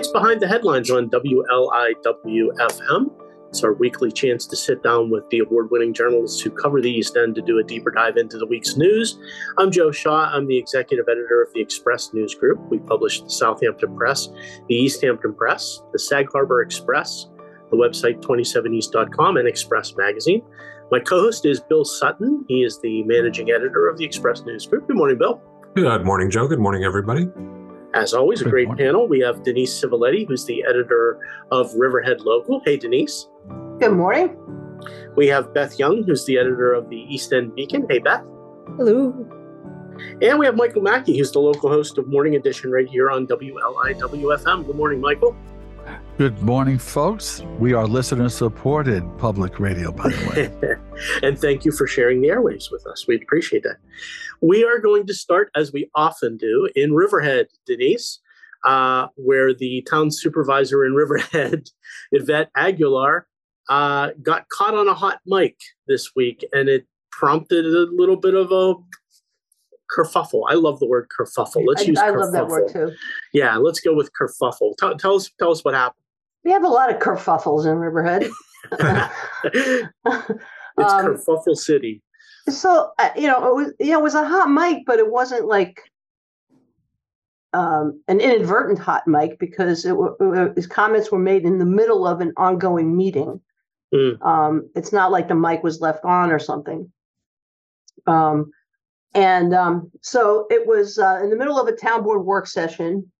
It's Behind the Headlines on WLIWFM. It's our weekly chance to sit down with the award winning journalists who cover the East End to do a deeper dive into the week's news. I'm Joe Shaw. I'm the executive editor of the Express News Group. We publish the Southampton Press, the East Hampton Press, the Sag Harbor Express, the website 27east.com, and Express Magazine. My co host is Bill Sutton. He is the managing editor of the Express News Group. Good morning, Bill. Good morning, Joe. Good morning, everybody. As always, a great panel. We have Denise Civiletti, who's the editor of Riverhead Local. Hey, Denise. Good morning. We have Beth Young, who's the editor of the East End Beacon. Hey, Beth. Hello. And we have Michael Mackey, who's the local host of Morning Edition right here on WLIWFM. Good morning, Michael. Good morning, folks. We are listener supported public radio, by the way. and thank you for sharing the airwaves with us. We appreciate that. We are going to start, as we often do, in Riverhead, Denise, uh, where the town supervisor in Riverhead, Yvette Aguiar, uh, got caught on a hot mic this week, and it prompted a little bit of a kerfuffle. I love the word kerfuffle. Let's I, use I kerfuffle. love that word too. Yeah, let's go with kerfuffle. Tell, tell us, tell us what happened. We have a lot of kerfuffles in Riverhead. it's Um, kerfuffle city. So uh, you know, it was you know, it was a hot mic, but it wasn't like um, an inadvertent hot mic because it, wa- uh, his comments were made in the middle of an ongoing meeting. Mm. Um, it's not like the mic was left on or something. Um, and um, so it was uh, in the middle of a town board work session,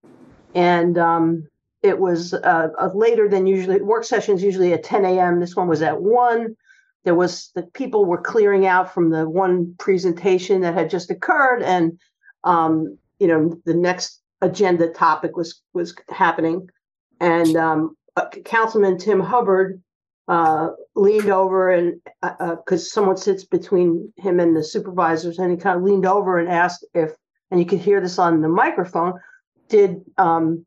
and um, it was uh, later than usually. Work sessions usually at 10 a.m. This one was at one. There was the people were clearing out from the one presentation that had just occurred, and um, you know the next agenda topic was was happening, and um, uh, Councilman Tim Hubbard uh, leaned over and because someone sits between him and the supervisors, and he kind of leaned over and asked if, and you could hear this on the microphone, did um,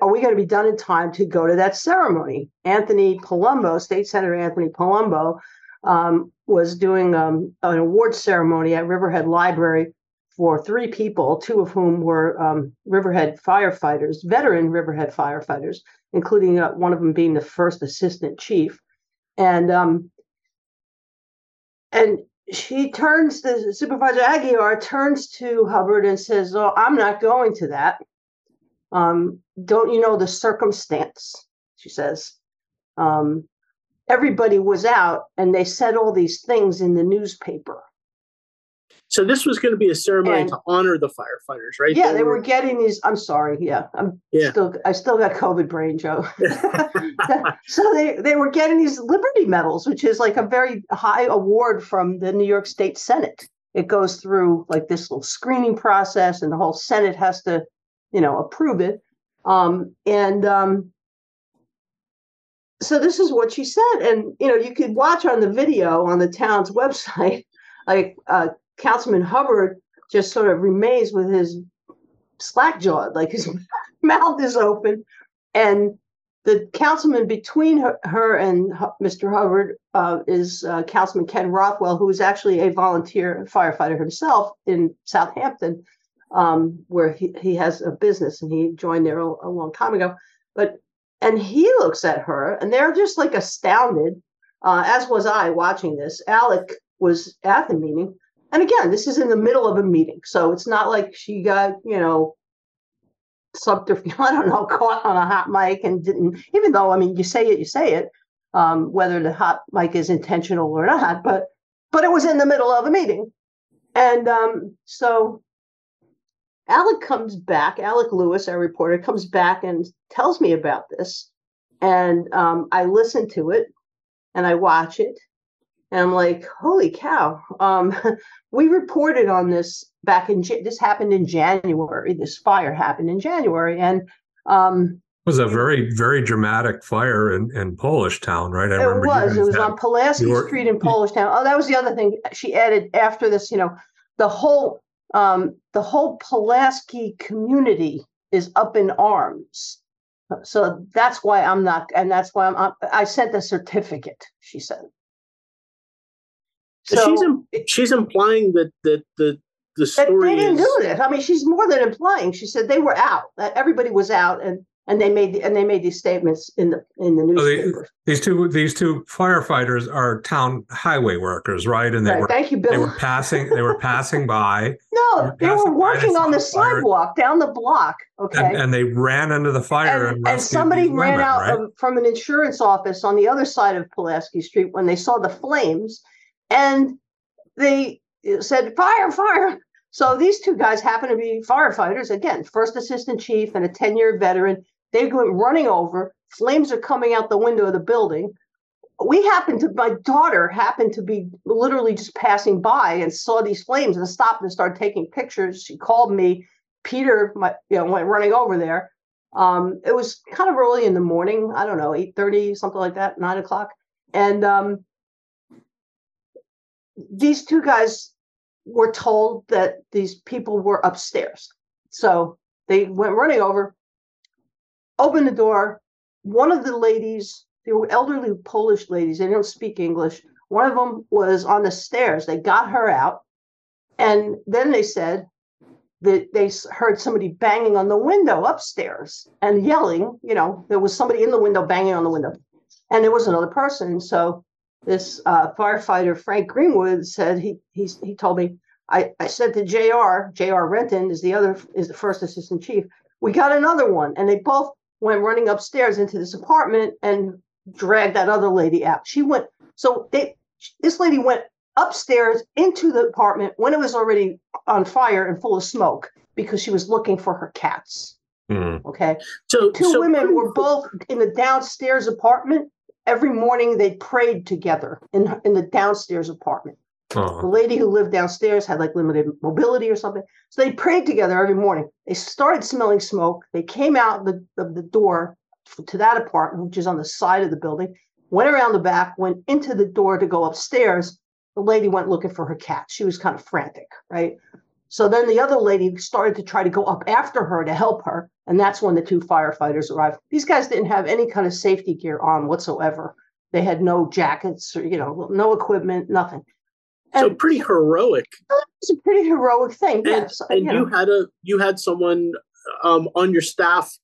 are we going to be done in time to go to that ceremony? Anthony Palumbo, State Senator Anthony Palumbo, um, was doing um, an award ceremony at Riverhead Library for three people, two of whom were um, Riverhead firefighters, veteran Riverhead firefighters, including uh, one of them being the first assistant chief. And um, and she turns the supervisor Aguiar turns to Hubbard and says, "Oh, I'm not going to that. Um, don't you know the circumstance?" She says. Um, everybody was out, and they said all these things in the newspaper. So this was going to be a ceremony And- to honor the firefighters, right? Yeah, they were getting these. I'm sorry. Yeah, I'm Yeah. still. I still got COVID brain, Joe. so they they were getting these Liberty medals, which is like a very high award from the New York State Senate. It goes through like this little screening process, and the whole Senate has to, you know, approve it. Um, and um, so this is what she said, and you know, you could watch on the video on the town's website, like uh, Councilman Hubbard just sort of remains with his slack jawed, like his mouth is open, and the councilman between her, her and Mr. Hubbard uh, is uh, Councilman Ken Rothwell, who is actually a volunteer firefighter himself in Southampton, um, where he, he has a business and he joined there a, a long time ago. But and he looks at her and they're just like astounded, uh, as was I watching this. Alec was at the meeting. And again, this is in the middle of a meeting. So it's not like she got, you know, subterfuge, I don't know, caught on a hot mic and didn't, even though, I mean, you say it, you say it, um, whether the hot mic is intentional or not, but, but it was in the middle of a meeting. And um, so Alec comes back, Alec Lewis, our reporter, comes back and tells me about this. And um, I listen to it and I watch it. And I'm like, holy cow. Um, we reported on this back in, this happened in January. This fire happened in January. And um, It was a very, very dramatic fire in, in Polish town, right? I it remember was, it was on Pulaski Street in Polish Town. Oh, that was the other thing she added after this, you know, the whole, um, the whole Pulaski community is up in arms. So that's why I'm not, and that's why I'm, I sent the certificate, she said. So she's she's implying that that the the That story they didn't is do this. I mean, she's more than implying. She said they were out. That everybody was out, and and they made and they made these statements in the in the So they- newspaper. These two these two firefighters are town highway workers, right? And they Right, were thank you, they were passing they were passing by no, were they were working on the sidewalk down the block. Okay. and, and they ran into the fire and, and, and somebody ran women, out right? of, from an insurance office on the other side of Pulaski Street when they saw the flames, and they said fire, fire. So these two guys happen to be firefighters again, first assistant chief and a ten-year veteran. They went running over. Flames are coming out the window of the building. We happened to, my daughter happened to be literally just passing by and saw these flames and stopped and started taking pictures. She called me. Peter, my, you know, went running over there. Um, it was kind of early in the morning. I don't know, eight thirty, something like that, nine o'clock. And um, these two guys were told that these people were upstairs. So they went running over, opened the door. One of the ladies, they were elderly Polish ladies, they don't speak English. One of them was on the stairs. They got her out. And then they said that they heard somebody banging on the window upstairs and yelling. You know, there was somebody in the window banging on the window. And there was another person. So this uh, firefighter, Frank Greenwood, said he, he, he told me, I, I said to JR, JR Renton is the other, is the first assistant chief. We got another one. And they both went running upstairs into this apartment and dragged that other lady out. She went, so they, this lady went upstairs into the apartment when it was already on fire and full of smoke because she was looking for her cats. Hmm. Okay. So Two so women were both in the downstairs apartment. Every morning they prayed together in, in the downstairs apartment. The Oh. lady who lived downstairs had like limited mobility or something. So they prayed together every morning. They started smelling smoke. They came out the, of the door to that apartment, which is on the side of the building, went around the back, went into the door to go upstairs. The lady went looking for her cat. She was kind of frantic, right? So then the other lady started to try to go up after her to help her. And that's when the two firefighters arrived. These guys didn't have any kind of safety gear on whatsoever. They had no jackets or, you know, no equipment, nothing. So pretty heroic. it's a pretty heroic thing. And, Yes. and you you had a you had someone um, on your staff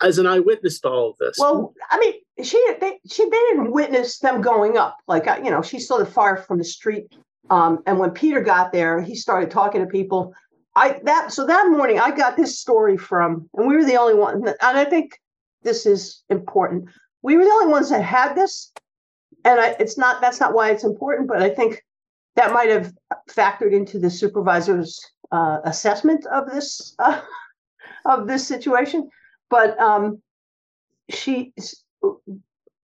as an eyewitness to all of this. Well, I mean, she they she they didn't witness them going up. Like you know, she saw the fire from the street. Um, and when Peter got there, he started talking to people. I that so that morning I got this story from, and we were the only one. And I think this is important. We were the only ones that had this, and I, it's not that's not why it's important, but I think that might have factored into the supervisor's uh, assessment of this uh, of this situation. But um, she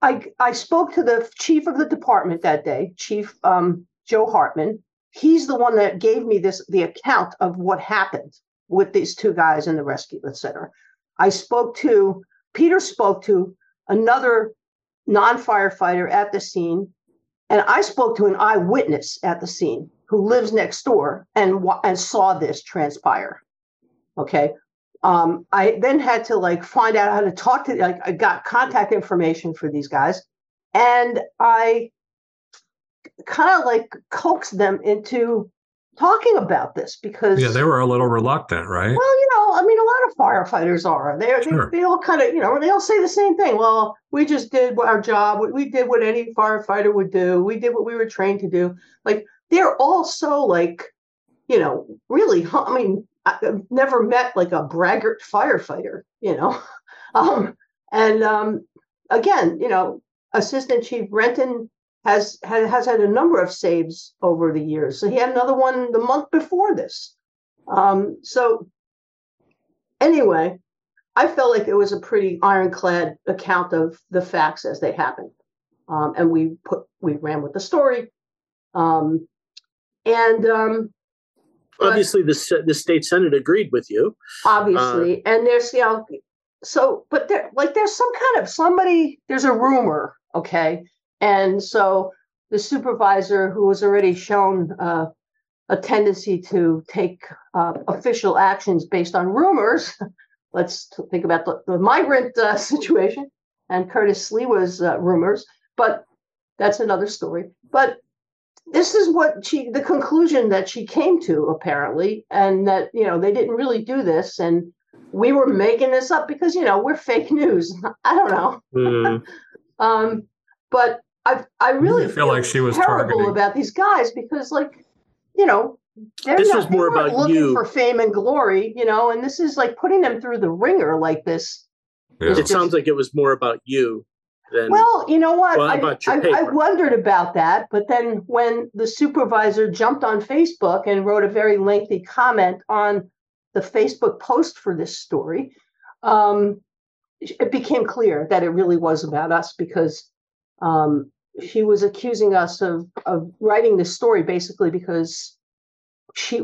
I I spoke to the chief of the department that day, Chief um, Joe Hartman. He's the one that gave me this the account of what happened with these two guys in the rescue, et cetera. I spoke to Peter spoke to another non-firefighter at the scene, and I spoke to an eyewitness at the scene who lives next door and and saw this transpire. Okay, um, I then had to like find out how to talk to like I got contact information for these guys, and I kind of like coaxed them into talking about this because Yeah, they were a little reluctant, right? well, you I mean, a lot of firefighters are. They're, Sure. they they all kind of, you know, they all say the same thing. Well, we just did our job. We, we did what any firefighter would do. We did what we were trained to do. Like they're all so like, you know, really. I mean, I've never met like a braggart firefighter. You know, um, and um, again, you know, Assistant Chief Renton has, has has had a number of saves over the years. So he had another one the month before this. Um, so anyway, I felt like it was a pretty ironclad account of the facts as they happened, um, and we put we ran with the story, um, and um, Obviously, the the state senate agreed with you. obviously, and there's you know, so but there like there's some kind of somebody there's a rumor, okay, and so the supervisor who was already shown uh, a tendency to take uh, official actions based on rumors. Let's think about the, the migrant uh, situation and Curtis Lewa's uh, rumors, but that's another story. But this is what she, the conclusion that she came to apparently, and that you know they didn't really do this, and we were making this up because you know we're fake news. I don't know. Mm. Um, but I I really feel like she was terrible targeting- about these guys because like you know they're This not, was more weren't about looking you. for fame and glory, you know, and this is like putting them through the ringer like this. Yeah. It sounds like it was more about you than. Well, you know what? Well, I, about your I, I wondered about that, but then when the supervisor jumped on Facebook and wrote a very lengthy comment on the Facebook post for this story, um, it became clear that it really was about us because um, she was accusing us of of writing this story basically because she.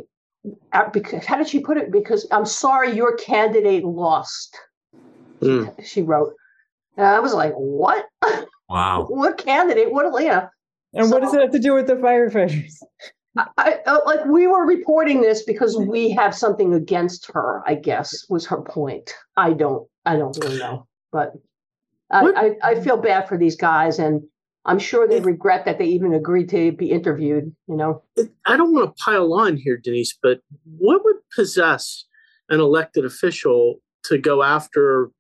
uh, Because how did she put it? Because I'm sorry, your candidate lost. Mm. She wrote. And I was like, "What? Wow. what candidate? What you know?" And what does So- it have to do with the firefighters? I, I uh, like we were reporting this because we have something against her. I guess was her point. I don't. I don't really know, but I, I, I feel bad for these guys, and I'm sure they regret that they even agreed to be interviewed. You know, I don't want to pile on here, Denise, but what would possess an elected official to go after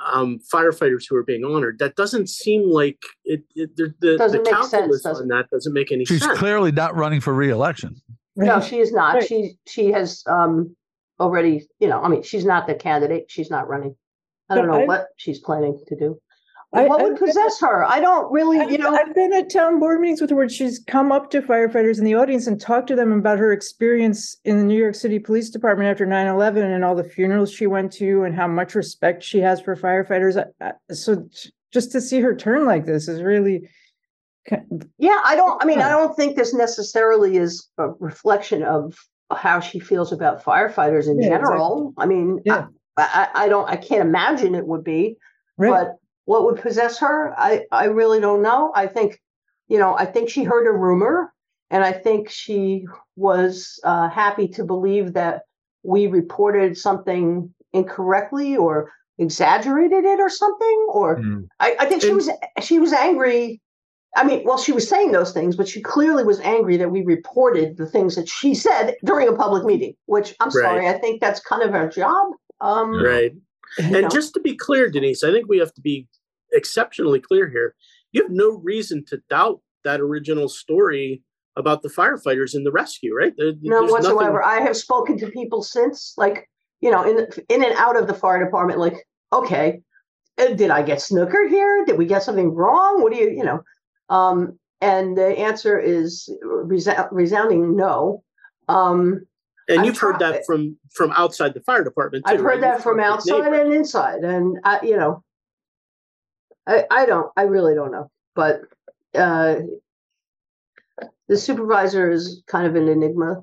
um, firefighters who are being honored? That doesn't seem like it. it the the, Doesn't the make sense, calculus does on that doesn't make any She's sense. She's clearly not running for reelection. no, she is not. Right. She she has um already. You know, I mean, she's not the candidate. She's not running. I don't But know I- what she's planning to do. I- what would possess her? I don't really. You I've, know, I've been at town board meetings with her where she's come up to firefighters in the audience and talked to them about her experience in the New York City Police Department after 9 11 and all the funerals she went to and how much respect she has for firefighters. So just to see her turn like this is really. Yeah, I don't. I mean, I don't think this necessarily is a reflection of how she feels about firefighters in Yeah, general. I mean, Yeah. I, I, I don't. I can't imagine it would be. Right. What would possess her? I, I really don't know. I think, you know, I think she heard a rumor, and I think she was uh, happy to believe that we reported something incorrectly or exaggerated it or something, or Mm. I, I think she was she was angry. I mean, well, she was saying those things, but she clearly was angry that we reported the things that she said during a public meeting. Which I'm sorry, I think that's kind of our job. Um, Right. And know. just to be clear, Denise, I think we have to be exceptionally clear here. You have no reason to doubt that original story about the firefighters and the rescue, right? There- no there's nothing- whatsoever. I have spoken to people since, like you know, in the, in and out of the fire department. Like, okay, uh, did I get snookered here? Did we get something wrong? What do you, you know? Um, and the answer is resou- resounding no. Um, and I've you've heard that from from outside the fire department. Too, I've right? heard that from outside and inside, and I, you know, I I don't, I really don't know, but uh, the supervisor is kind of an enigma.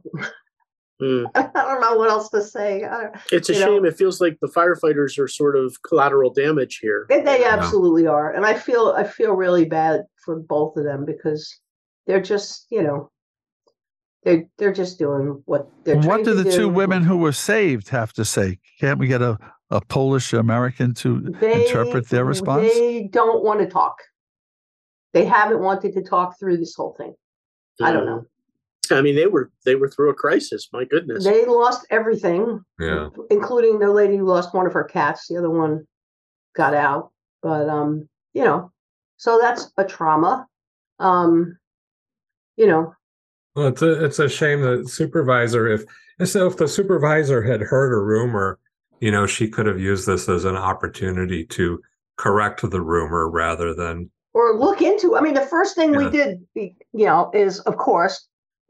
Mm. I don't know what else to say. It's a You know- shame. It feels like the firefighters are sort of collateral damage here. they, they Yeah. absolutely are, and I feel I feel really bad for both of them because they're just, you know, they're they're just doing what they're. What trained do to the two women who were saved have to say? Can't we get a, a Polish American to they, interpret their response? They don't want to talk. They haven't wanted to talk through this whole thing. I don't know. I mean, they were they were through a crisis. My goodness. They lost everything, Yeah. including the lady who lost one of her cats. The other one got out, but um, you know, so that's a trauma. Um, you know, Well, it's a it's a shame that supervisor if so if the supervisor had heard a rumor, you know, she could have used this as an opportunity to correct the rumor rather than or look into. I mean, the first thing we did, you know, is of course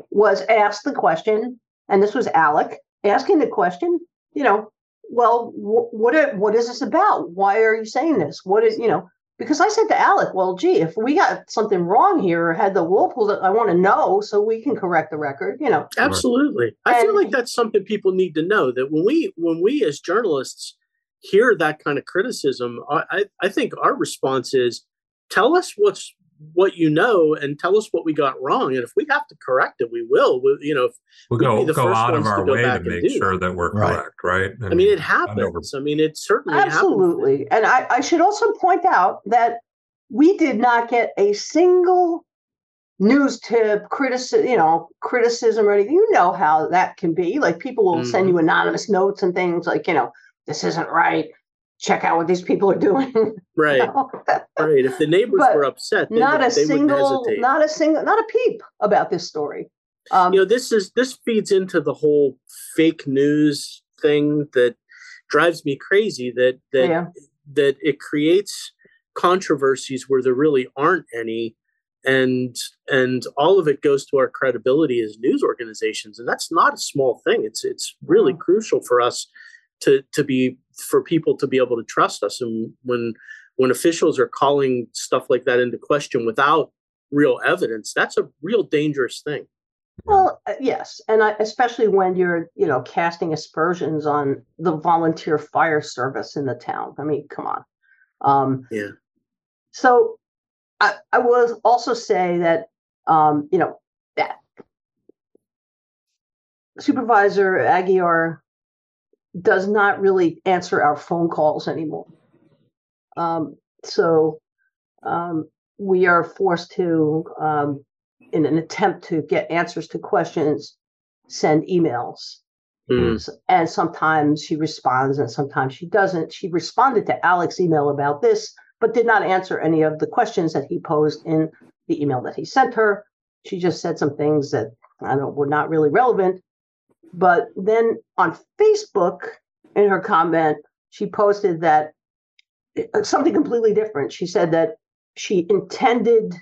was ask the question, and this was Alec asking the question. You know, well, wh- what are, what is this about? Why are you saying this? What is you know? Because I said to Alec, well, gee, if we got something wrong here or had the wool pulled, I want to know so we can correct the record. You know, Absolutely. I feel like that's something people need to know that when we when we as journalists hear that kind of criticism, I I, I think our response is tell us what's what you know and tell us what we got wrong and if we have to correct it we will we, you know if, we'll go be the go first out of ones to our way to make sure that. that we're Right. correct, right? i mean it not over- happens i mean it certainly happens absolutely. And I, I should also point out that we did not get a single news tip, criticism, you know, criticism or anything. You know how that can be. Like people will send Mhm. you anonymous notes and things like, you know, this isn't right. Check out what these people are doing. Right, right. If the neighbors were upset, they, not a single, not a single, not a peep about this story. Um, you know this is this feeds into the whole fake news thing that drives me crazy that that yeah, that it creates controversies where there really aren't any and and all of it goes to our credibility as news organizations and that's not a small thing it's it's really No. crucial for us to to be for people to be able to trust us and when when officials are calling stuff like that into question without real evidence that's a real dangerous thing Well, uh, yes, and I, especially when you're, you know, casting aspersions on the volunteer fire service in the town. I mean, come on. Um, Yeah. So, I I will also say that, um, you know, that Supervisor Aguiar does not really answer our phone calls anymore. Um, so, um, we are forced to um, in an attempt to get answers to questions, send emails. Mm. And sometimes she responds and sometimes she doesn't. She responded to Alec's email about this, but did not answer any of the questions that he posed in the email that he sent her. She just said some things that I don't were not really relevant. But then on Facebook, in her comment, she posted that something completely different. She said that she intended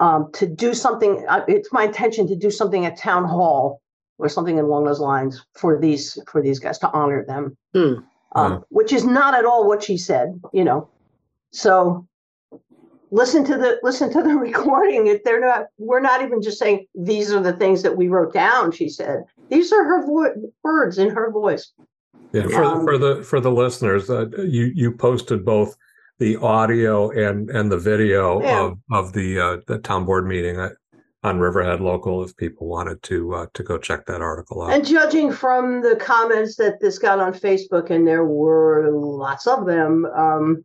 um, to do something. Uh, it's my intention to do something at town hall or something along those lines for these for these guys to honor them, Hmm. um, Hmm. which is not at all what she said. You know, so listen to the listen to the recording. If they're not, we're not even just saying these are the things that we wrote down. She said these are her vo- words in her voice. Yeah, for Um, for the for the listeners, uh, you you posted both the audio and and the video Yeah. of of the uh, the town board meeting on Riverhead Local. If people wanted to uh, to go check that article out. And judging from the comments that this got on Facebook, and there were lots of them, um,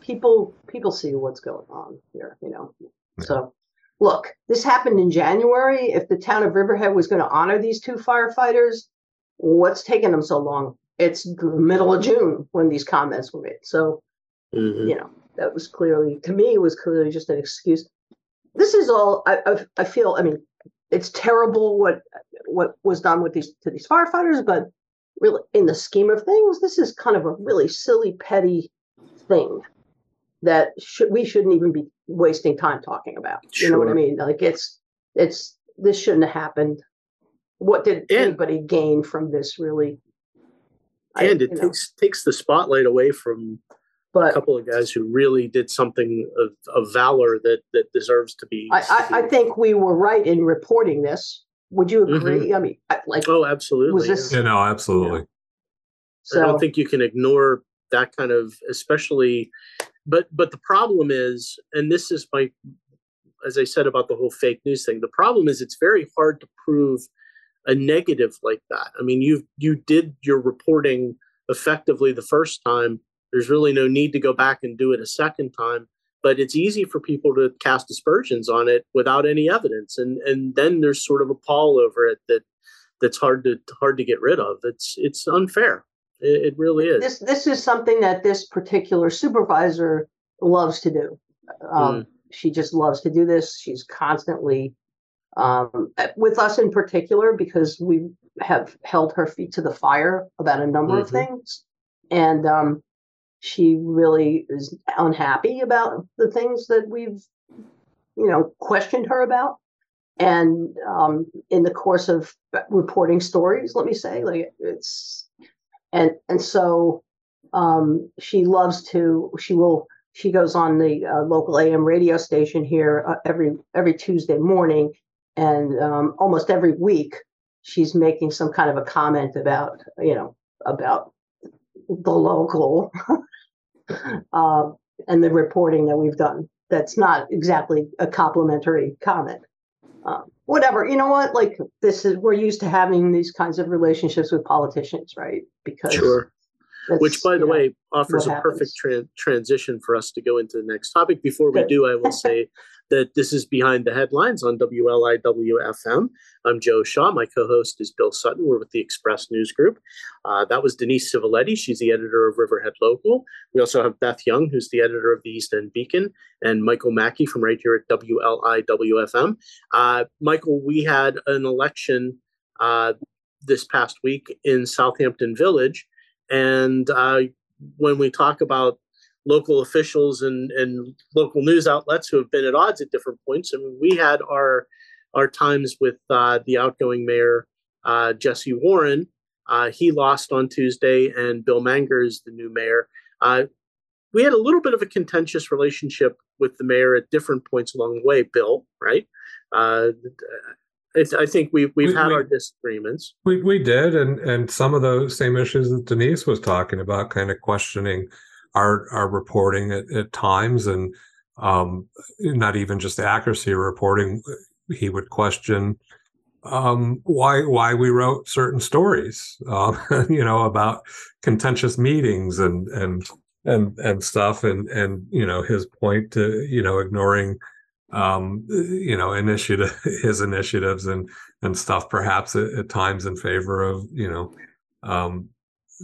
people people see what's going on here, you know. So, look, this happened in January. If the town of Riverhead was going to honor these two firefighters, what's taking them so long? It's the middle of June when these comments were made. So, Mhm. you know, that was clearly to me it was clearly just an excuse. This is all I, I I feel. I mean, it's terrible what what was done with these to these firefighters, but really, in the scheme of things, this is kind of a really silly, petty thing that should we shouldn't even be wasting time talking about. You know what I mean? Like it's it's this shouldn't have happened. What did And- anybody gain from this? Really, I- and it you know, takes takes the spotlight away from a couple of guys who really did something of, of valor that that deserves to be. I, I, I think we were right in reporting this. Would you mm-hmm. agree? I mean, I, like, oh, absolutely. Was this- yeah. you know, absolutely. I so don't think you can ignore that kind of, especially. But but the problem is, and this is my, as I said about the whole fake news thing. The problem is it's very hard to prove a negative like that. I mean, you you did your reporting effectively the first time. There's really no need to go back and do it a second time. But it's easy for people to cast aspersions on it without any evidence, and and then there's sort of a pall over it that that's hard to hard to get rid of. It's it's unfair. It, it really is. this this is something that this particular supervisor loves to do. Um, She just loves to do this. She's constantly um, with us in particular because we have held her feet to the fire about a number of Mhm. things, and um, she really is unhappy about the things that we've, you know, questioned her about. And um, in the course of reporting stories, let me say, like it's, and and so um, she loves to. She will. She goes on the uh, local AM radio station here uh, every every Tuesday morning, and um, almost every week she's making some kind of a comment about you know about the local uh, and the reporting that we've done. That's not exactly a complimentary comment. Um, whatever, you know what? Like this is we're used to having these kinds of relationships with politicians, right? Because Sure. Which by the know, way offers a what perfect happens. tran- transition for us to go into the next topic before we do i will say that this is behind the headlines on wliwfm i'm joe shaw. My co-host is bill sutton. We're with the express news group. Uh, that was denise civiletti. She's the editor of riverhead local. We also have beth young who's the editor of the east end beacon and michael mackey from right here at wliwfm uh, michael we had an election uh, this past week in southampton village and uh, when we talk about local officials and, and local news outlets who have been at odds at different points, I mean, we had our our times with uh, the outgoing mayor uh, Jesse Warren. Uh, he lost on Tuesday, and Bill Manger is the new mayor. Uh, we had a little bit of a contentious relationship with the mayor at different points along the way. Bill, right? Uh, I, I think we we've We- had we- our disagreements. We we did, and and some of those same issues that Denise was talking about, kind of questioning our our reporting at, at times, and um, not even just the accuracy of reporting. He would question um, why why we wrote certain stories, uh, you know, about contentious meetings and and and and stuff, and and you know his point to you know ignoring um you know initiative his initiatives and and stuff perhaps at, at times in favor of you know um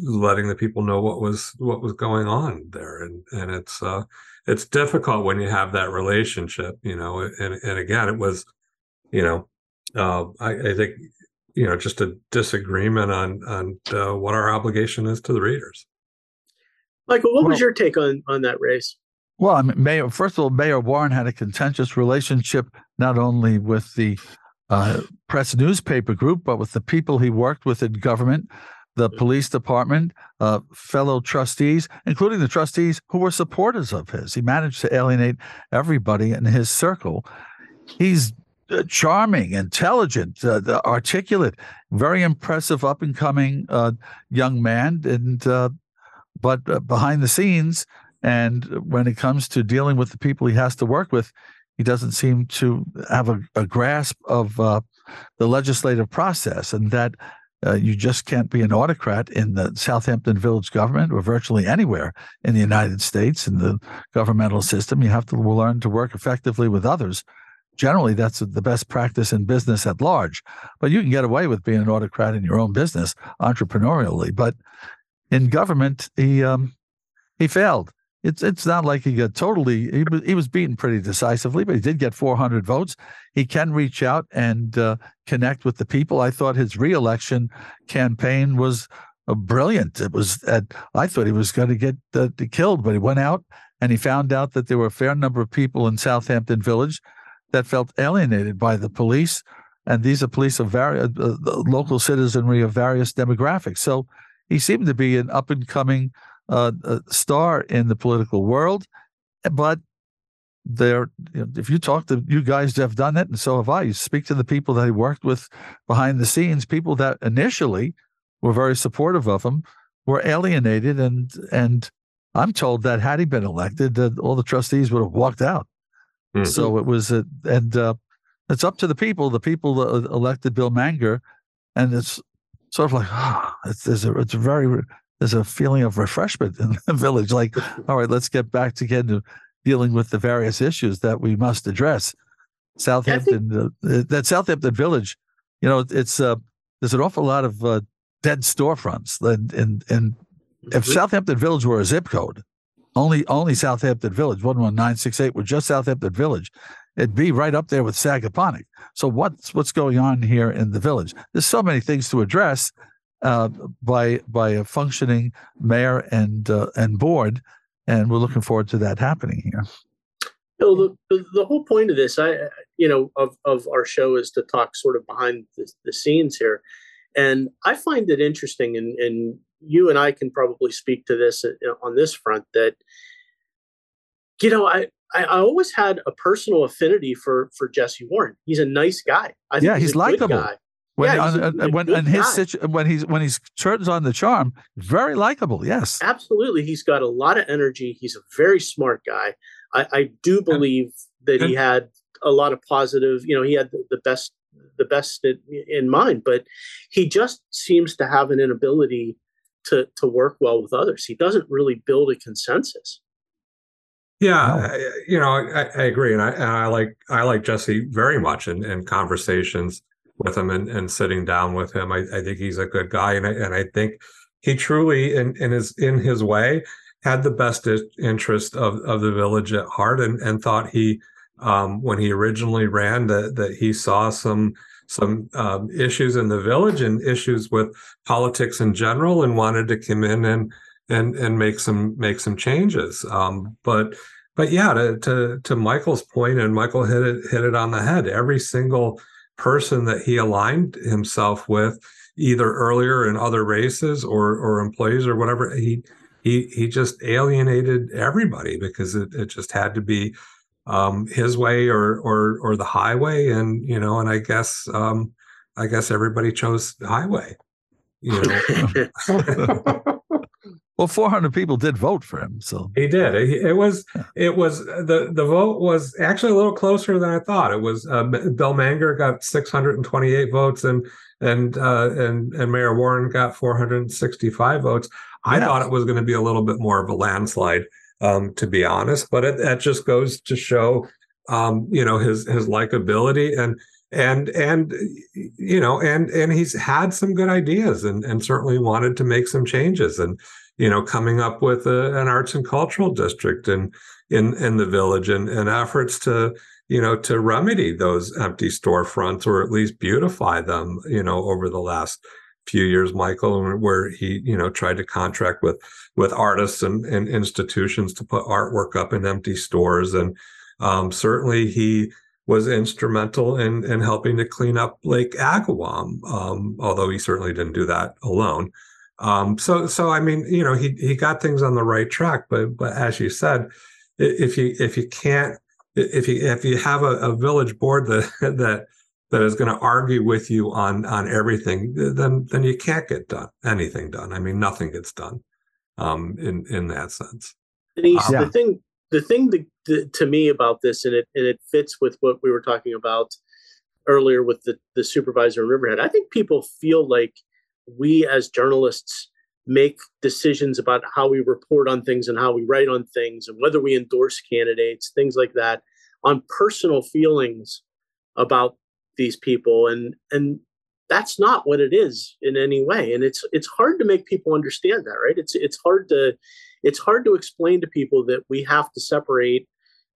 letting the people know what was what was going on there and and it's uh it's difficult when you have that relationship you know and and again it was you know uh i, I think you know just a disagreement on on uh, what our obligation is to the readers Michael, what was your take on on that race? Well, I mean, Mayor. First of all, Mayor Warren had a contentious relationship not only with the uh, press newspaper group, but with the people he worked with in government, the police department, uh, fellow trustees, including the trustees who were supporters of his. He managed to alienate everybody in his circle. He's uh, charming, intelligent, uh, articulate, very impressive up and coming uh, young man, and uh, but uh, behind the scenes. And when it comes to dealing with the people he has to work with, he doesn't seem to have a, a grasp of uh, the legislative process, and that uh, you just can't be an autocrat in the Southampton Village government or virtually anywhere in the United States in the governmental system. You have to learn to work effectively with others. Generally, that's the best practice in business at large. But you can get away with being an autocrat in your own business entrepreneurially. But in government, he um, he failed. It's it's not like he got totally. He was he was beaten pretty decisively, but he did get 400 votes. He can reach out and uh, connect with the people. I thought his reelection campaign was uh, brilliant. It was. At, I thought he was going to get uh, killed, but he went out and he found out that there were a fair number of people in Southampton Village that felt alienated by the police, and these are police of various uh, local citizenry of various demographics. So he seemed to be an up and coming uh, star in the political world, but there, you know, if you talk to you guys have done it, and so have I. You speak to the people that he worked with behind the scenes, people that initially were very supportive of him, were alienated, and and I'm told that had he been elected, that all the trustees would have walked out. Mhm. So it was, a, and uh, it's up to the people. The people uh, elected Bill Manger, and it's sort of like it's there's a it's a very there's a feeling of refreshment in the village. Like, all right, let's get back to again to dealing with the various issues that we must address. Southampton, uh, that Southampton village, you know, it's uh, there's an awful lot of uh, dead storefronts, and and and if. Southampton Village were a zip code, only only Southampton Village, one one nine six eight, were just Southampton Village, it'd be right up there with Sagaponack. So what's what's going on here in the village? There's so many things to address uh, by by a functioning mayor and uh, and board, and we're looking forward to that happening here. No, the, the, the whole point of this, I, you know, of, of our show is to talk sort of behind the, the scenes here. And I find it interesting, and, and you and I can probably speak to this uh, on this front that, you know, I, I, always had a personal affinity for, for Jesse Warren. He's a nice guy. I think Yeah, he's a good likable. Guy. When Yeah, he's on, a- uh, a when and his situ- when he's when he's turns on the charm, very likable. Yes. Absolutely. He's got a lot of energy. He's a very smart guy. I, I do believe that he had a lot of positive, you know, he had the, the best the best in, in mind, but he just seems to have an inability to to work well with others. He doesn't really build a consensus. Yeah, you know, I, I agree, and I, and I like I like Jesse very much in, in conversations with him and, and sitting down with him. I, I think he's a good guy, and I, and I think he truly, in, in his in his way, had the best interest of, of the village at heart, and and thought he, um, when he originally ran, that that he saw some some um, issues in the village and issues with politics in general, and wanted to come in and and and make some make some changes. Um, but but yeah, to, to to Michael's point, and Michael hit it hit it on the head. Every single person that he aligned himself with, either earlier in other races or or employees or whatever, he he he just alienated everybody because it, it just had to be um, his way or or or the highway, and you know, and I guess um, I guess everybody chose the highway. You know. Well, 400 people did vote for him, so he did. It, was it was the the vote was actually a little closer than I thought. It was uh, Bill Manger got 628 votes, and and uh, and and Mayor Warren got 465 votes. I thought it was going to be a little bit more of a landslide, um, to be honest. But it, that just goes to show, um, you know, his his likability and and and you know and and he's had some good ideas and and certainly wanted to make some changes and you know, coming up with a, an arts and cultural district in in in the village and, and efforts to you know to remedy those empty storefronts or at least beautify them you know over the last few years michael where he you know tried to contract with with artists and, and institutions to put artwork up in empty stores. And um, certainly he was instrumental in in helping to clean up lake agawam um, although he certainly didn't do that alone um, so, so I mean, you know, he he got things on the right track, but but as you said, if you if you can't if you if you have a, a village board that that that is going to argue with you on on everything, then then you can't get done anything done. I mean, nothing gets done um, in in that sense. Denise, um, the thing the thing that, the, to me about this, and it and it fits with what we were talking about earlier with the the supervisor in Riverhead. I think people feel like we as journalists make decisions about how we report on things and how we write on things and whether we endorse candidates, things like that, on personal feelings about these people. And and that's not what it is in any way. And it's it's hard to make people understand that right? It's it's hard to it's hard to explain to people that we have to separate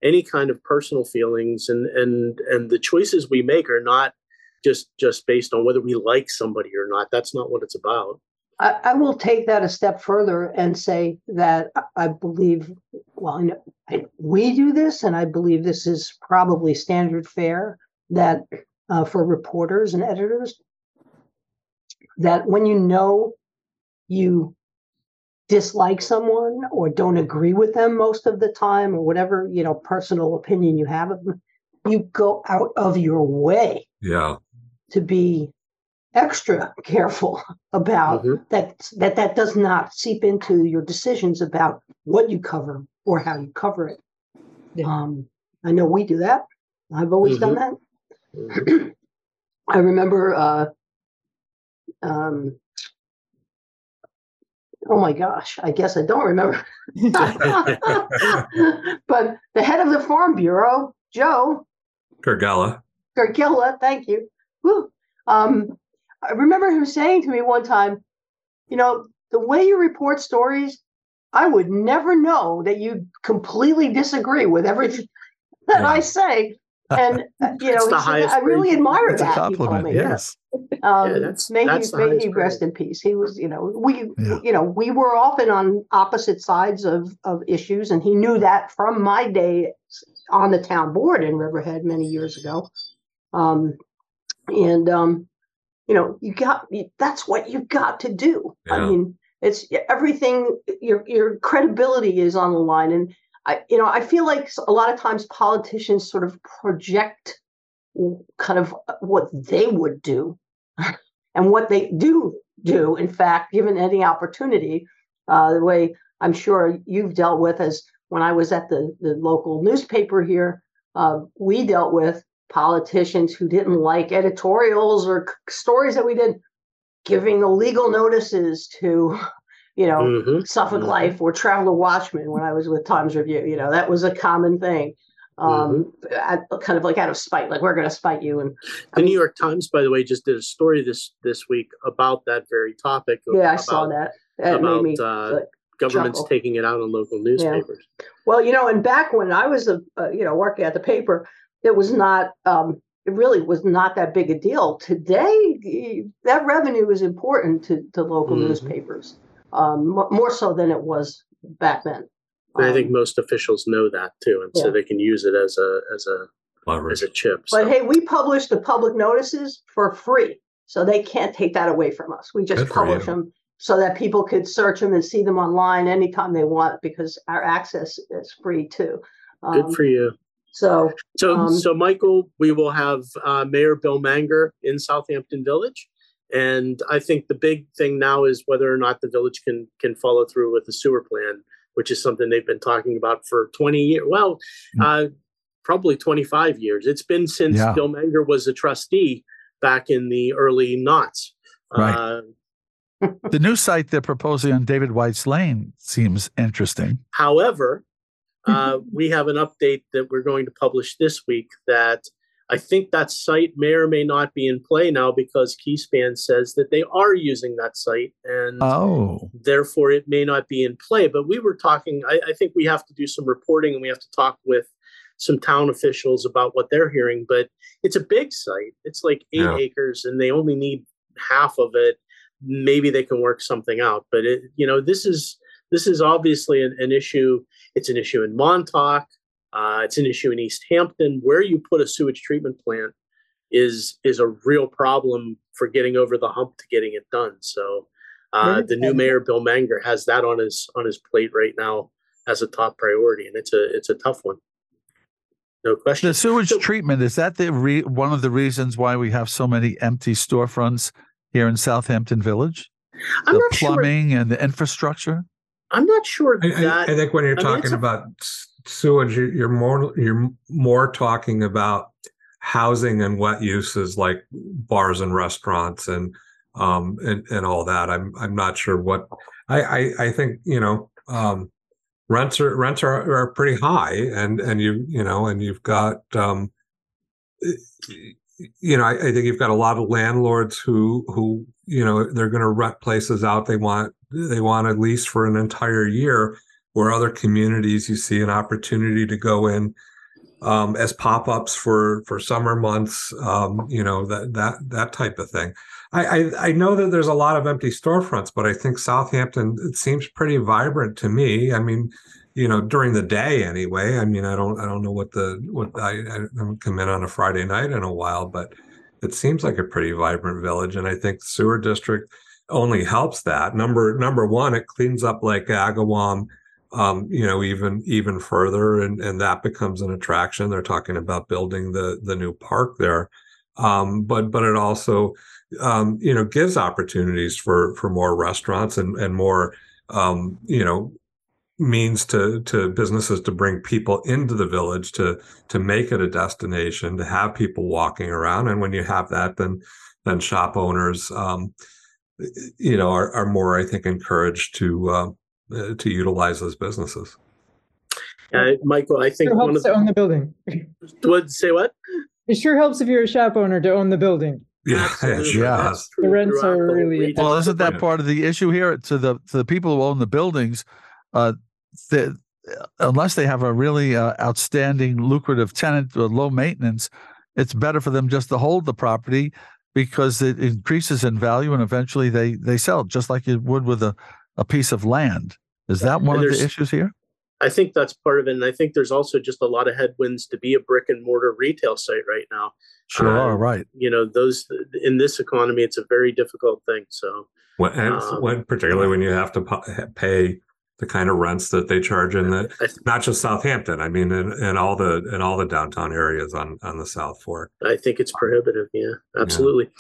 any kind of personal feelings and and and the choices we make are not just just based on whether we like somebody or not. That's not what it's about. I, I will take that a step further and say that I believe, well, I know, I, we do this, and I believe this is probably standard fare that uh, for reporters and editors, that when you know you dislike someone or don't agree with them most of the time or whatever you know personal opinion you have of them you go out of your way yeah to be extra careful about mm-hmm. that that that does not seep into your decisions about what you cover or how you cover it yeah. um, i know we do that i've always mm-hmm. done that mm-hmm. i remember uh, um, oh my gosh i guess i don't remember but the head of the farm bureau joe Gergela. Gergela, thank you um, I remember him saying to me one time, you know, the way you report stories, I would never know that you completely disagree with everything that yeah. I say. And uh, you know, said, I really admire that. A compliment, yes. Um, yeah, may he, may he rest in peace. He was, you know, we, you know, we were often on opposite sides of of issues, and he knew that from my day on the town board in Riverhead many years ago. Um, and um, you know, you got that's what you got to do. Yeah. I mean, it's everything. Your your credibility is on the line, and I, you know, I feel like a lot of times politicians sort of project kind of what they would do and what they do do. In fact, given any opportunity, uh, the way I'm sure you've dealt with as when I was at the the local newspaper here, uh, we dealt with politicians who didn't like editorials or stories that we did, giving illegal notices to you know, Mhm. Suffolk Mhm. Life or Traveler Watchman when I was with Times Review. You know, that was a common thing. Um, at, kind of like out of spite, like we're going to spite you. And I The New York Times, by the way, just did a story this this week about that very topic. yeah, I saw that. That made about me. uh, like, governments chuckle. taking it out on local newspapers. Well, you know, and back when I was, a, uh, you know, working at the paper, it was not. Um, it really was not that big a deal. Today, that revenue is important to, to local Mhm. newspapers, um, more so than it was back then. And I think Um, most officials know that too, and so they can use it as a as a as a chip. But hey, we publish the public notices for free, so they can't take that away from us. We just Good publish them so that people could search them and see them online anytime they want because our access is free too. Good Um, for you. So So, um, so Michael, we will have uh, Mayor Bill Manger in Southampton Village, and I think the big thing now is whether or not the village can can follow through with the sewer plan, which is something they've been talking about for twenty years. Well, Mm. uh, probably twenty five years. It's been since Yeah. Bill Manger was a trustee back in the early knots. Right. Uh, The new site they're proposing on David White's Lane seems interesting. However, uh, we have an update that we're going to publish this week that I think that site may or may not be in play now because Keyspan says that they are using that site and Oh, therefore it may not be in play. But we were talking, I, I think we have to do some reporting and we have to talk with some town officials about what they're hearing. But it's a big site, it's like eight Yeah. acres and they only need half of it. Maybe they can work something out. But it, you know, this is this is obviously an, an issue. It's an issue in Montauk. Uh, it's an issue in East Hampton. Where you put a sewage treatment plant is is a real problem for getting over the hump to getting it done. So uh, the new mayor Bill Manger has that on his on his plate right now as a top priority, and it's a it's a tough one. No question. the sewage So- treatment is that the re- one of the reasons why we have so many empty storefronts here in Southampton Village? I'm the not sure. plumbing and the infrastructure. I'm not sure I, I, that. I think when you're I mean, talking about sewage, you're, you're more you're more talking about housing and wet uses like bars and restaurants and um and, and all that. I'm I'm not sure what I I, I think you know um rents are rents are, are pretty high and and you you know and you've got um you know I, I think you've got a lot of landlords who who you know they're going to rent places out they want they want at least for an entire year where other communities you see an opportunity to go in um, as pop-ups for for summer months um, you know that that that type of thing. I, I i know that there's a lot of empty storefronts but i think southampton it seems pretty vibrant to me. I mean you know during the day anyway. I mean i don't i don't know what the what i, I haven't come in on a friday night in a while but it seems like a pretty vibrant village and i think the sewer district only helps that. Number number one it cleans up lake agawam um, you know even even further and and that becomes an attraction. They're talking about building the the new park there. Um, but but it also um, you know gives opportunities for for more restaurants and and more um, you know means to to businesses to bring people into the village to to make it a destination to have people walking around and when you have that then then shop owners um, you know are, are more i think encouraged to uh, uh, to utilize those businesses Uh, Michael, I think It one helps of to own the building. would say what? It sure helps if you're a shop owner to own the building. yeah Absolutely. Yeah. The rents are really- Well, isn't that part of the issue here? To the to the people who own the buildings, uh, the, unless they have a really uh, outstanding, lucrative tenant with low maintenance, it's better for them just to hold the property because it increases in value and eventually they they sell just like you would with a, a piece of land. Is that one of the issues here? I think that's part of it, and I think there's also just a lot of headwinds to be a brick and mortar retail site right now. Sure, Uh, right. You know, those in this economy, it's a very difficult thing. So when, and Um, when particularly when you have to pay the kind of rents that they charge in the not just Southampton. I mean, in, in all the in all the downtown areas on on the South Fork. I think it's prohibitive. Yeah, absolutely.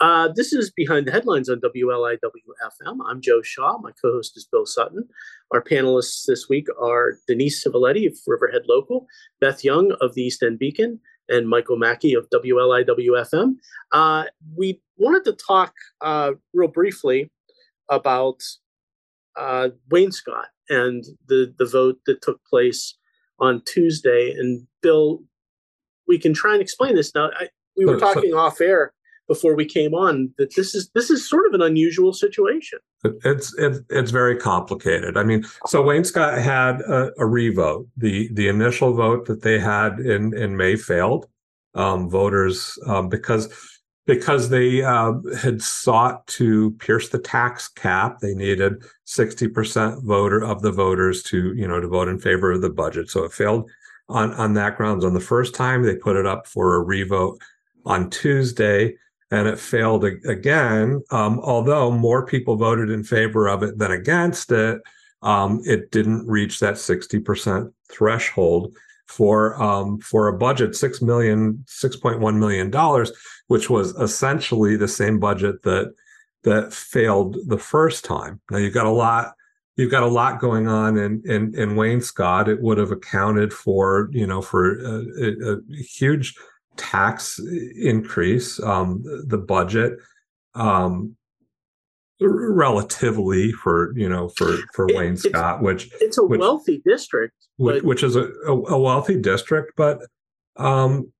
Uh, this is behind the headlines on WLIWFM. I'm Joe Shaw. My co-host is Bill Sutton. Our panelists this week are Denise Civiletti of Riverhead Local, Beth Young of the East End Beacon, and Michael Mackey of WLIWFM. Uh, we wanted to talk uh, real briefly about uh, Wainscott and the the vote that took place on Tuesday. And Bill, we can try and explain this now. I, we were talking off air before we came on that this is this is sort of an unusual situation. It's it's it's very complicated. I mean, so Wainscott had a, a revote. The the initial vote that they had in in May failed. Um, voters um, because because they uh, had sought to pierce the tax cap, they needed sixty percent voter of the voters to you know to vote in favor of the budget. So it failed on on that grounds. On the first time, they put it up for a revote on Tuesday and it failed again. Um, although more people voted in favor of it than against it, um, it didn't reach that 60% threshold for um, for a budget six million, six point one million dollars, which was essentially the same budget that that failed the first time. Now you've got a lot. You've got a lot going on in in, in Wainscott. It would have accounted for you know for a, a, a huge tax increase, um, the budget, um, relatively for you know for for It- Wainscott, which It's a Which- wealthy district, which, but which is a, a, wealthy district, but um,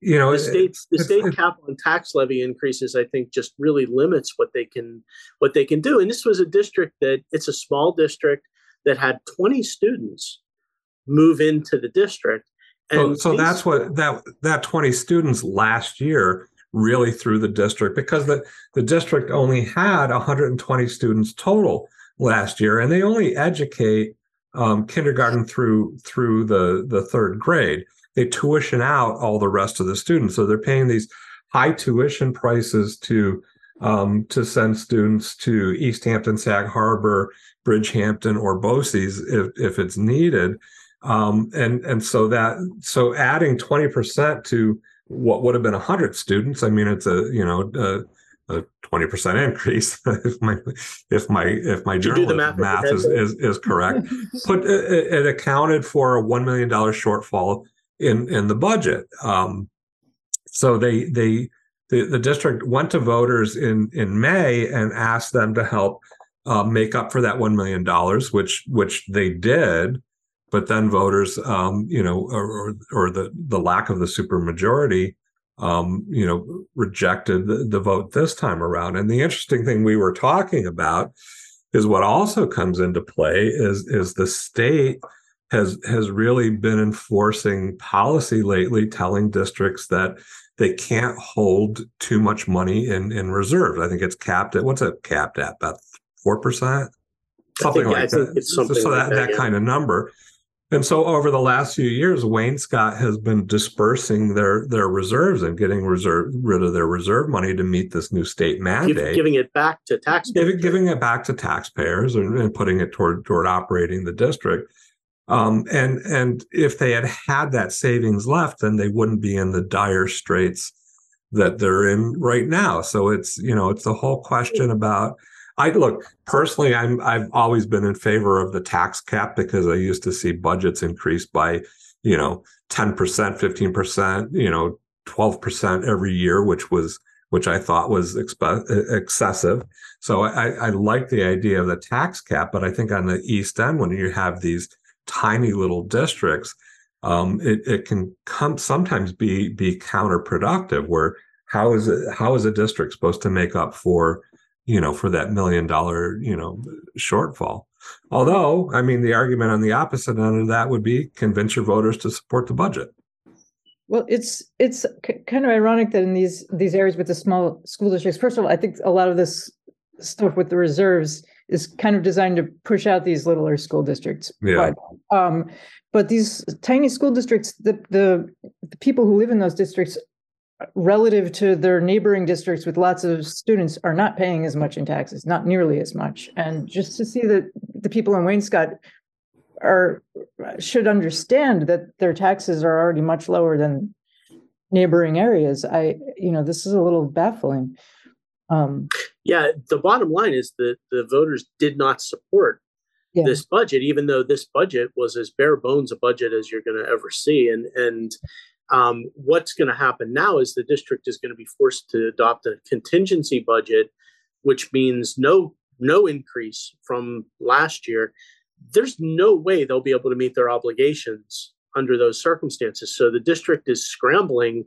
you know, the it- state the state cap on tax levy increases i think just really limits what they can what they can do. And this was a district that it's a small district that had 20 students move into the district. So, and so these- that's what that that 20 students last year really through the district because the, the district only had 120 students total last year and they only educate um, kindergarten through through the the third grade. They tuition out all the rest of the students so they're paying these high tuition prices to um, to send students to east hampton sag harbor bridgehampton or bose's if, if it's needed. Um, and and so that so adding 20% to what would have been 100 students i mean it's a you know a, a 20% increase if my if my if my journalism math math is, is is correct. Put it, it accounted for a 1 million dollar shortfall in in the budget. Um so they they the, the district went to voters in in may and asked them to help uh, make up for that 1 million dollars which which they did but then voters um you know or or, or the the lack of the supermajority um you know rejected the, the vote this time around. And the interesting thing we were talking about is what also comes into play is is the state has has really been enforcing policy lately telling districts that they can't hold too much money in in reserves. I think it's capped at what's it capped at? About 4% something think- I like think that. it's something so like that, that, that yeah. kind of number and so over the last few years, Wainscott has been dispersing their their reserves and getting reserve rid of their reserve money to meet this new state give- mandate, giving it back to taxpayers giving, giving it back to taxpayers and, and putting it toward toward operating the district. Um, and and if they had had that savings left, then they wouldn't be in the dire straits that they're in right now. So it's you know it's the whole question about. I look personally. I'm I've always been in favor of the tax cap because I used to see budgets increase by you know ten percent, fifteen percent, you know twelve percent every year, which was which I thought was expe- excessive. So I, I like the idea of the tax cap, but I think on the east end, when you have these tiny little districts, um, it, it can come sometimes be be counterproductive. Where how is it how is a district supposed to make up for you know for that million dollar you know shortfall? Although I mean the argument on the opposite end of that would be convince your voters to support the budget. Well, it's it's k- kind of ironic that in these these areas with the small school districts, first of all, I think a lot of this stuff with the reserves is kind of designed to push out these littler school districts. Yeah. But, um, but these tiny school districts, the, the the people who live in those districts, relative to their neighboring districts with lots of students, are not paying as much in taxes, not nearly as much. And just to see that the people in Wainscott are should understand that their taxes are already much lower than neighboring areas. I, you know, this is a little baffling. Um, yeah the bottom line is that the voters did not support yeah. this budget, even though this budget was as bare bones a budget as you're going to ever see. And and um, what's going to happen now is the district is going to be forced to adopt a contingency budget, which means no no increase from last year, there's no way they'll be able to meet their obligations under those circumstances. So the district is scrambling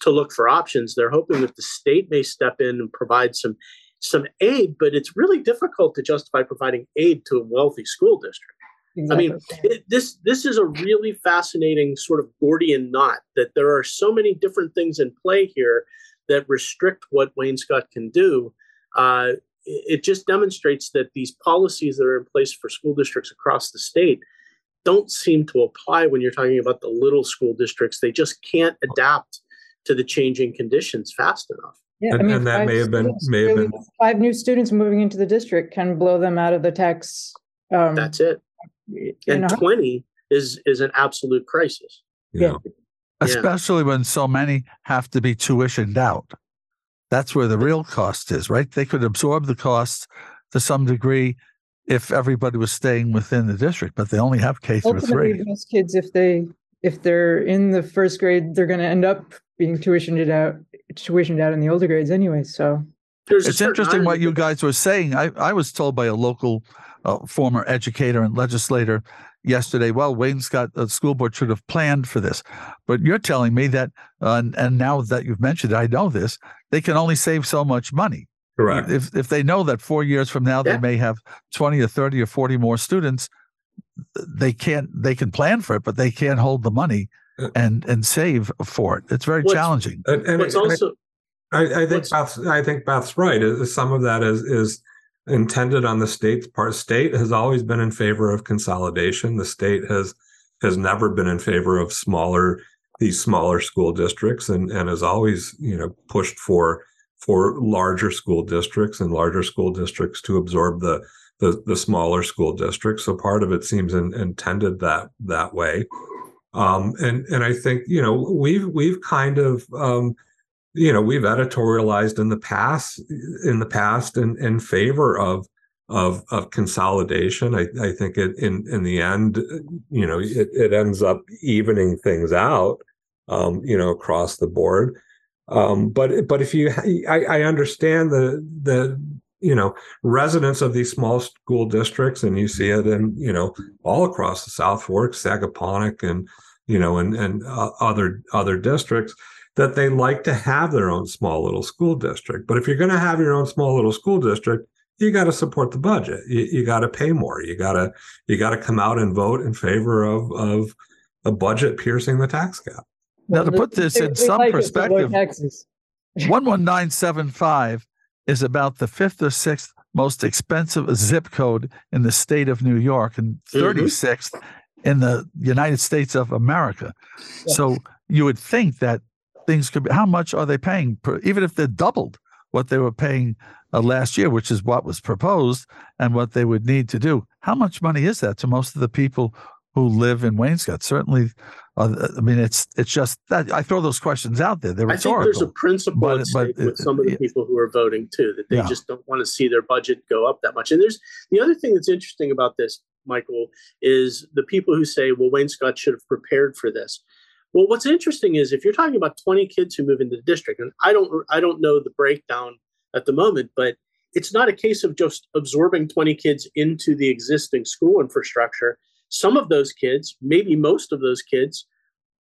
to look for options. They're hoping that the state may step in and provide some some aid, but it's really difficult to justify providing aid to a wealthy school district. Exactly. I mean, it, this this is a really fascinating sort of Gordian knot that there are so many different things in play here that restrict what Wainscott can do. Uh, it, it just demonstrates that these policies that are in place for school districts across the state don't seem to apply when you're talking about the little school districts. They just can't adapt to the changing conditions fast enough. Yeah, And- and that may have been- students may have been- Five new students moving into the district can blow them out of the tax. um, That's it. You And know, 20 is is an absolute crisis. You Yeah. know? Yeah. especially when so many have to be tuitioned out. That's where the real cost is, right? They could absorb the costs to some degree if everybody was staying within the district, but they only have K through Ultimately, three. most kids, if they, if they're in the first grade, they're gonna end up being tuitioned out, tuitioned out in the older grades anyway, so. There's It's interesting what you guys were saying. I, I was told by a local uh, former educator and legislator yesterday, well, Wainscott uh, School Board should have planned for this. But you're telling me that, uh, and, and now that you've mentioned it, I know this, they can only save so much money. Correct. If, if they know that four years from now Yeah. they may have 20 or 30 or 40 more students, they can't, they can plan for it, but they can't hold the money Uh, and, and save for it. It's very What's- challenging. And, and What's also I, I think What's- Beth's, I think Beth's right. Is some of that is is intended on the state's part. State has always been in favor of consolidation. The state has has never been in favor of smaller these smaller school districts, and and has always you know pushed for for larger school districts and larger school districts to absorb the the, the smaller school districts. So part of it seems in, intended that that way. Um, and and I think you know we've we've kind of um, you know we've editorialized in the past in the past in, in favor of of of consolidation. I, I think it in in the end you know it, it ends up evening things out um you know across the board. Um but but if you i, I understand the the you know residents of these small school districts and you see it in you know all across the south fork sagaponack and you know and and uh, other other districts that they like to have their own small little school district. But if you're going to have your own small little school district, you got to support the budget. You, you got to pay more. You got to you got to come out and vote in favor of of a budget piercing the tax cap. Now, to put this in some like it to lower perspective, 11975 is about the fifth or sixth most expensive zip code in the state of New York and Mhm. 36th in the United States of America. So you would think that things could be, how much are they paying, per, even if they're doubled what they were paying uh, last year, which is what was proposed and what they would need to do? How much money is that to most of the people who live in Wainscott? Certainly, uh, I mean, it's it's just that I throw those questions out there. They're I think there's a principle but- but, stake with some of the people who are voting too, that they Yeah. just don't want to see their budget go up that much. And there's the other thing that's interesting about this, Michael, is the people who say, well, Wainscott should have prepared for this. Well, what's interesting is if you're talking about 20 kids who move into the district, and I don't I don't know the breakdown at the moment, but it's not a case of just absorbing 20 kids into the existing school infrastructure. Some of those kids, maybe most of those kids,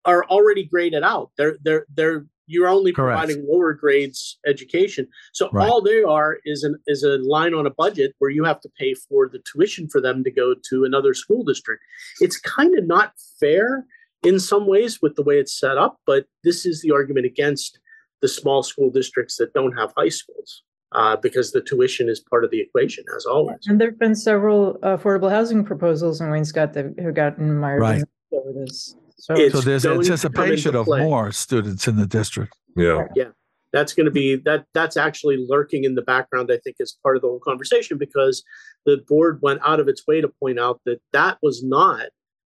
are already graded out. They're they're they're you're only Correct. providing lower grades education. So Right. all they are is an is a line on a budget where you have to pay for the tuition for them to go to another school district. It's kind of not fair in some ways with the way it's set up, but this is the argument against the small school districts that don't have high schools. Uh, because the tuition is part of the equation, as always. And there've been several affordable housing proposals in Wainscott that have gotten mired Right. over this. So It's So there's going to come anticipation of more students in the district. Yeah. Yeah. that's going to be that that's actually lurking in the background i think as part of the whole conversation because the board went out of its way to point out that that was not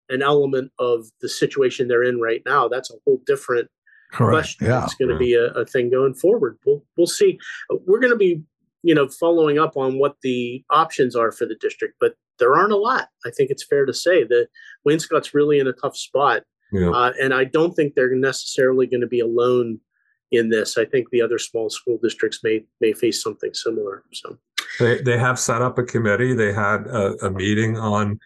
an element of the situation they're in right now that's a whole different Correct. question Yeah. it's going to Yeah. be a, a thing going forward we'll we'll see we're going to be you know following up on what the options are for the district but there aren't a lot i think it's fair to say that wainscott's really in a tough spot Yeah. uh, and I don't think they're necessarily going to be alone in this. I think the other small school districts may may face something similar. So They they have set up a committee. They had a, a meeting on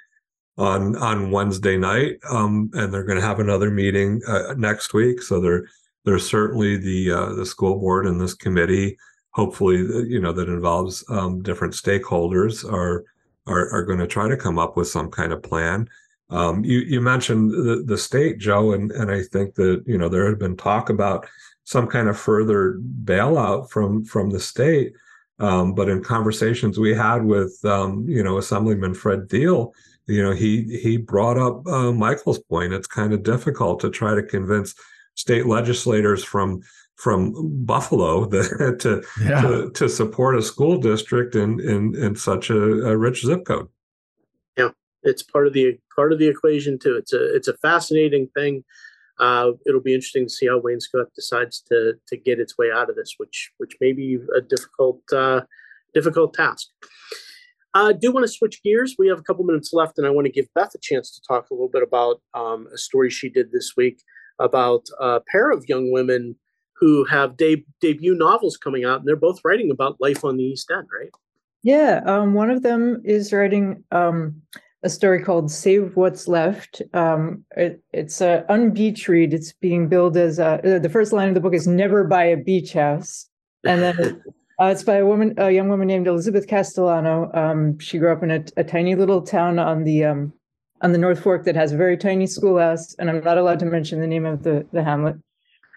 on on Wednesday night, um, and they're going to have another meeting uh, next week. So there there's certainly the uh, the school board and this committee. Hopefully, uh, you know that involves um, different stakeholders are are, are going to try to come up with some kind of plan. Um, you you mentioned the the state, Joe, and and I think that you know there had been talk about some kind of further bailout from from the state. Um, but in conversations we had with um, you know Assemblyman Fred Thiele, you know he he brought up uh, Michael's point. It's kind of difficult to try to convince state legislators from from Buffalo the, to, yeah. to, to support a school district in in in such a, a, rich zip code. Yeah, it's part of the part of the equation too. It's a it's a fascinating thing. Uh, it'll be interesting to see how Wainscott decides to to get its way out of this, which which may be a difficult uh, difficult task. I uh, do want to switch gears. We have a couple minutes left, and I want to give Beth a chance to talk a little bit about um, a story she did this week about a pair of young women who have de- debut novels coming out, and they're both writing about life on the East End, right? Yeah, um, one of them is writing um, a story called "Save What's Left." Um, it, it's an unbeach read. It's being billed as a, uh, the first line of the book is "Never buy a beach house," and then uh, it's by a woman, a young woman named Elizabeth Castellano. Um, she grew up in a, a, tiny little town on the um, on the North Fork that has a very tiny schoolhouse, and I'm not allowed to mention the name of the the hamlet.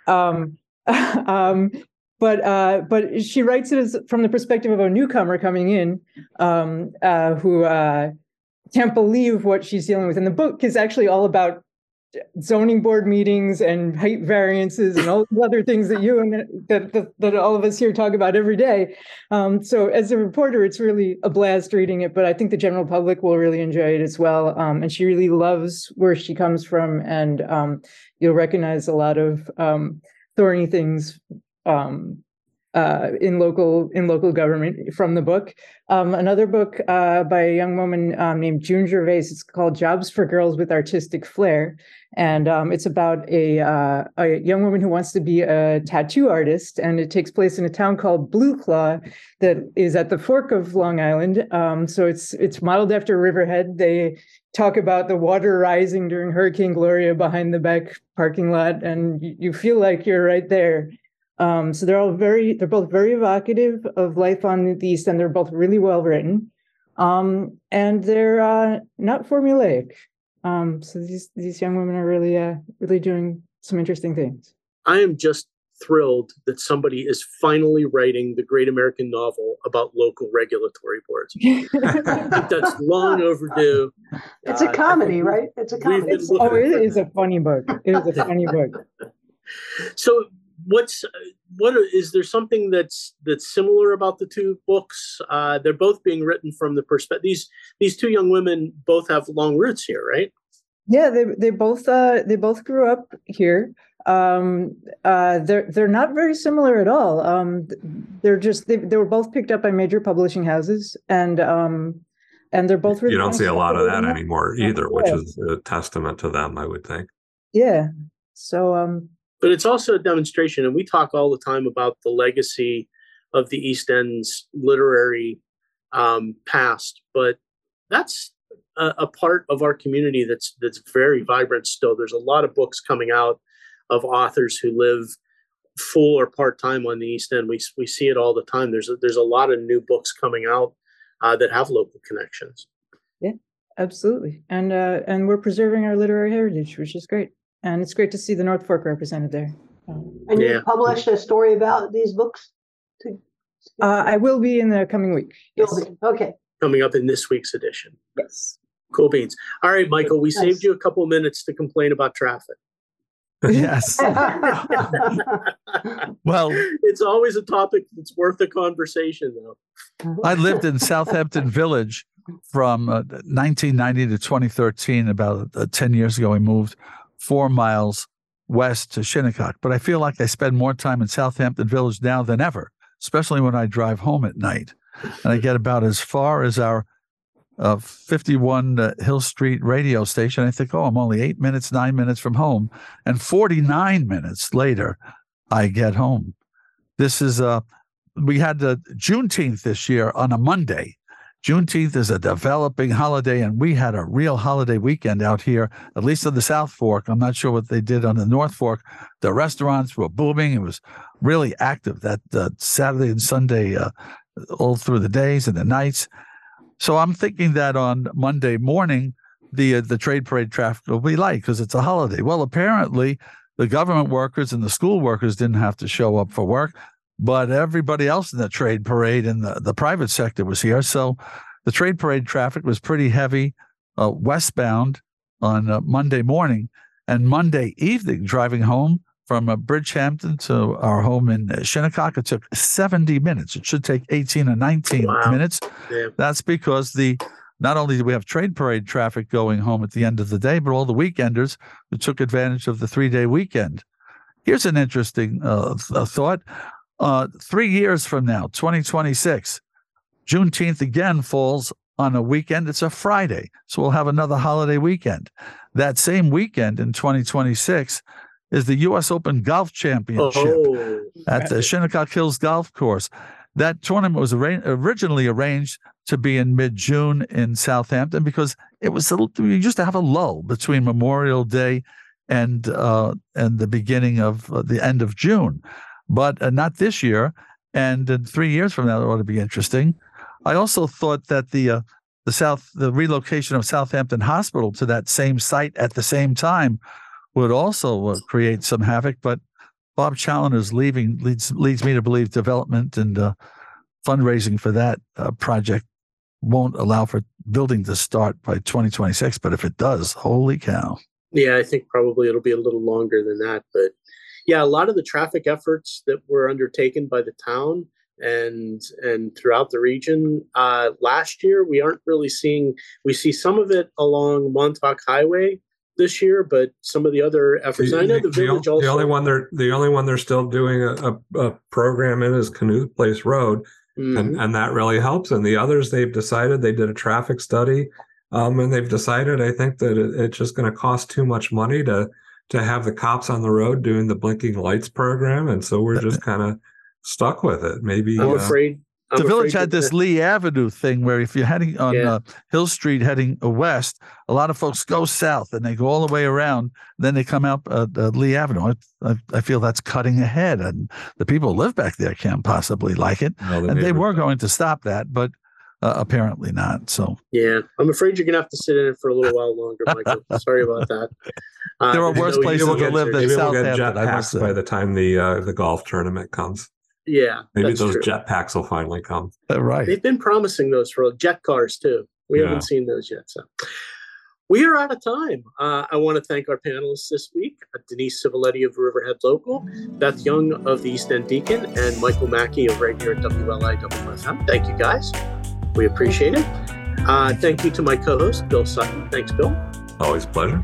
Um, um, but uh, but she writes it as from the perspective of a newcomer coming in um, uh, who uh, can't believe what she's dealing with. And the book is actually all about zoning board meetings and height variances and all the other things that you and that, that, that all of us here talk about every day. Um, so as a reporter, it's really a blast reading it, but I think the general public will really enjoy it as well. Um, and she really loves where she comes from, and um, you'll recognize a lot of um, thorny things um, uh, in local in local government from the book. Um, another book uh, by a young woman um, named June Gervais. It's called Jobs for Girls with Artistic Flair, and um, it's about a uh, a young woman who wants to be a tattoo artist, and it takes place in a town called Blue Claw that is at the fork of Long Island. Um, so it's it's modeled after Riverhead. They talk about the water rising during Hurricane Gloria behind the back parking lot, and you feel like you're right there. Um, so they're all very, they're both very evocative of life on the East, and they're both really well written. Um, and they're uh, not formulaic. Um, so these these young women are really, uh, really doing some interesting things. I am just thrilled that somebody is finally writing the great American novel about local regulatory boards. That's long overdue. It's a uh, comedy, uh, right? It's a comedy. oh, it is a funny book. It is a funny book. So what's what is there something that's that's similar about the two books? Uh they're both being written from the perspective these these two young women both have long roots here right? Yeah they they both uh they both grew up here. Um uh they're they're not very similar at all. Um they're just they, they were both picked up by major publishing houses and um and they're both really you don't see a lot of that anymore either which is a testament to them i would think. Yeah. So um but it's also a demonstration and we talk all the time about the legacy of the east end's literary um, past but that's a, a, part of our community that's that's very vibrant still. There's a lot of books coming out of authors who live full or part-time on the east end. We, we see it all the time. There's a, there's a lot of new books coming out uh, that have local connections. Yeah absolutely. And uh, and we're preserving our literary heritage which is great and it's great to see the North Fork represented there. And you yeah. published a story about these books? To, uh, I will be in the coming week. Yes. Okay. Coming up in this week's edition. Yes. Cool beans. All right, Michael, we yes. saved you a couple minutes to complain about traffic. yes. well, it's always a topic that's worth a conversation, though. I lived in Southampton Village from uh, 1990 to 2013. About uh, 10 years ago, we moved four miles west to Shinnecock. But I feel like I spend more time in Southampton Village now than ever, especially when I drive home at night. And I get about as far as our uh, 51 uh, Hill Street radio station. I think, oh, I'm only eight minutes, nine minutes from home. And 49 minutes later, I get home. This is a we had the Juneteenth this year on a Monday. Juneteenth is a developing holiday, and we had a real holiday weekend out here, at least on the South Fork. I'm not sure what they did on the North Fork. The restaurants were booming. It was really active that uh, Saturday and Sunday, uh, all through the days and the nights. So I'm thinking that on Monday morning, the uh, the trade parade traffic will be light because it's a holiday. Well, apparently, the government workers and the school workers didn't have to show up for work but everybody else in the trade parade in the, the private sector was here. So the trade parade traffic was pretty heavy uh, westbound on uh, Monday morning. And Monday evening, driving home from uh, Bridgehampton to our home in uh, Shinnecock, it took 70 minutes. It should take 18 or 19 wow. minutes. Yeah. That's because the not only do we have trade parade traffic going home at the end of the day, but all the weekenders who took advantage of the three day weekend. Here's an interesting uh, thought. Uh, three years from now, 2026, Juneteenth again falls on a weekend. It's a Friday. So we'll have another holiday weekend. That same weekend in 2026 is the U.S. Open Golf Championship oh, at the Shinnecock Hills Golf Course. That tournament was arra- originally arranged to be in mid June in Southampton because it was a, we used to have a lull between Memorial Day and uh, and the beginning of uh, the end of June but uh, not this year. And in three years from now, it ought to be interesting. I also thought that the uh, the South the relocation of Southampton Hospital to that same site at the same time would also uh, create some havoc. But Bob Chaloner's leaving leads leads me to believe development and uh, fundraising for that uh, project won't allow for building to start by 2026. But if it does, holy cow! Yeah, I think probably it'll be a little longer than that. But yeah, a lot of the traffic efforts that were undertaken by the town and and throughout the region uh, last year, we aren't really seeing. We see some of it along Montauk Highway this year, but some of the other efforts. The, I know the, the village the, also. The only one they're the only one they're still doing a, a, a program in is Canoe Place Road, mm-hmm. and and that really helps. And the others, they've decided they did a traffic study, um, and they've decided I think that it, it's just going to cost too much money to to have the cops on the road doing the blinking lights program, and so we're just kind of stuck with it. Maybe I'm uh, afraid. I'm the village had this Lee Avenue thing where if you're heading on yeah. uh, Hill Street heading west, a lot of folks go south and they go all the way around. Then they come out uh, uh, Lee Avenue. I, I, feel that's cutting ahead, and the people who live back there can't possibly like it. No, and they were going to stop that, but uh, apparently not. So yeah, I'm afraid you're gonna have to sit in it for a little while longer, Michael. Sorry about that. Uh, there are worse places to live than Southampton. Jetpacks by the time the uh, the golf tournament comes. Yeah, maybe those jetpacks will finally come. Uh, right. They've been promising those for jet cars too. We yeah. haven't seen those yet. So. We are out of time. Uh, I want to thank our panelists this week uh, Denise Civiletti of Riverhead Local, Beth Young of the East End Beacon, and Michael Mackey of right here at WLIWFM. Thank you guys. We appreciate it. Uh, thank you to my co host, Bill Sutton. Thanks, Bill. Always pleasure.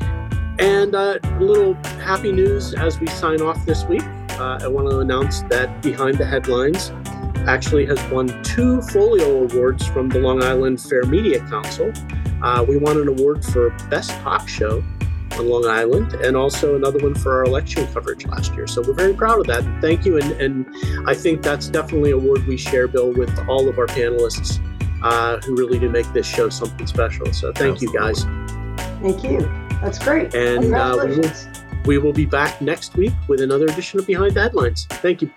And uh, a little happy news as we sign off this week. Uh, I want to announce that Behind the Headlines actually has won two Folio Awards from the Long Island Fair Media Council. Uh, we won an award for Best Talk Show on Long Island, and also another one for our election coverage last year. So we're very proud of that. Thank you, and, and I think that's definitely a award we share, Bill, with all of our panelists uh, who really do make this show something special. So thank Absolutely. you guys. Thank you. That's great. And uh, we, will, we will be back next week with another edition of Behind the Headlines. Thank you.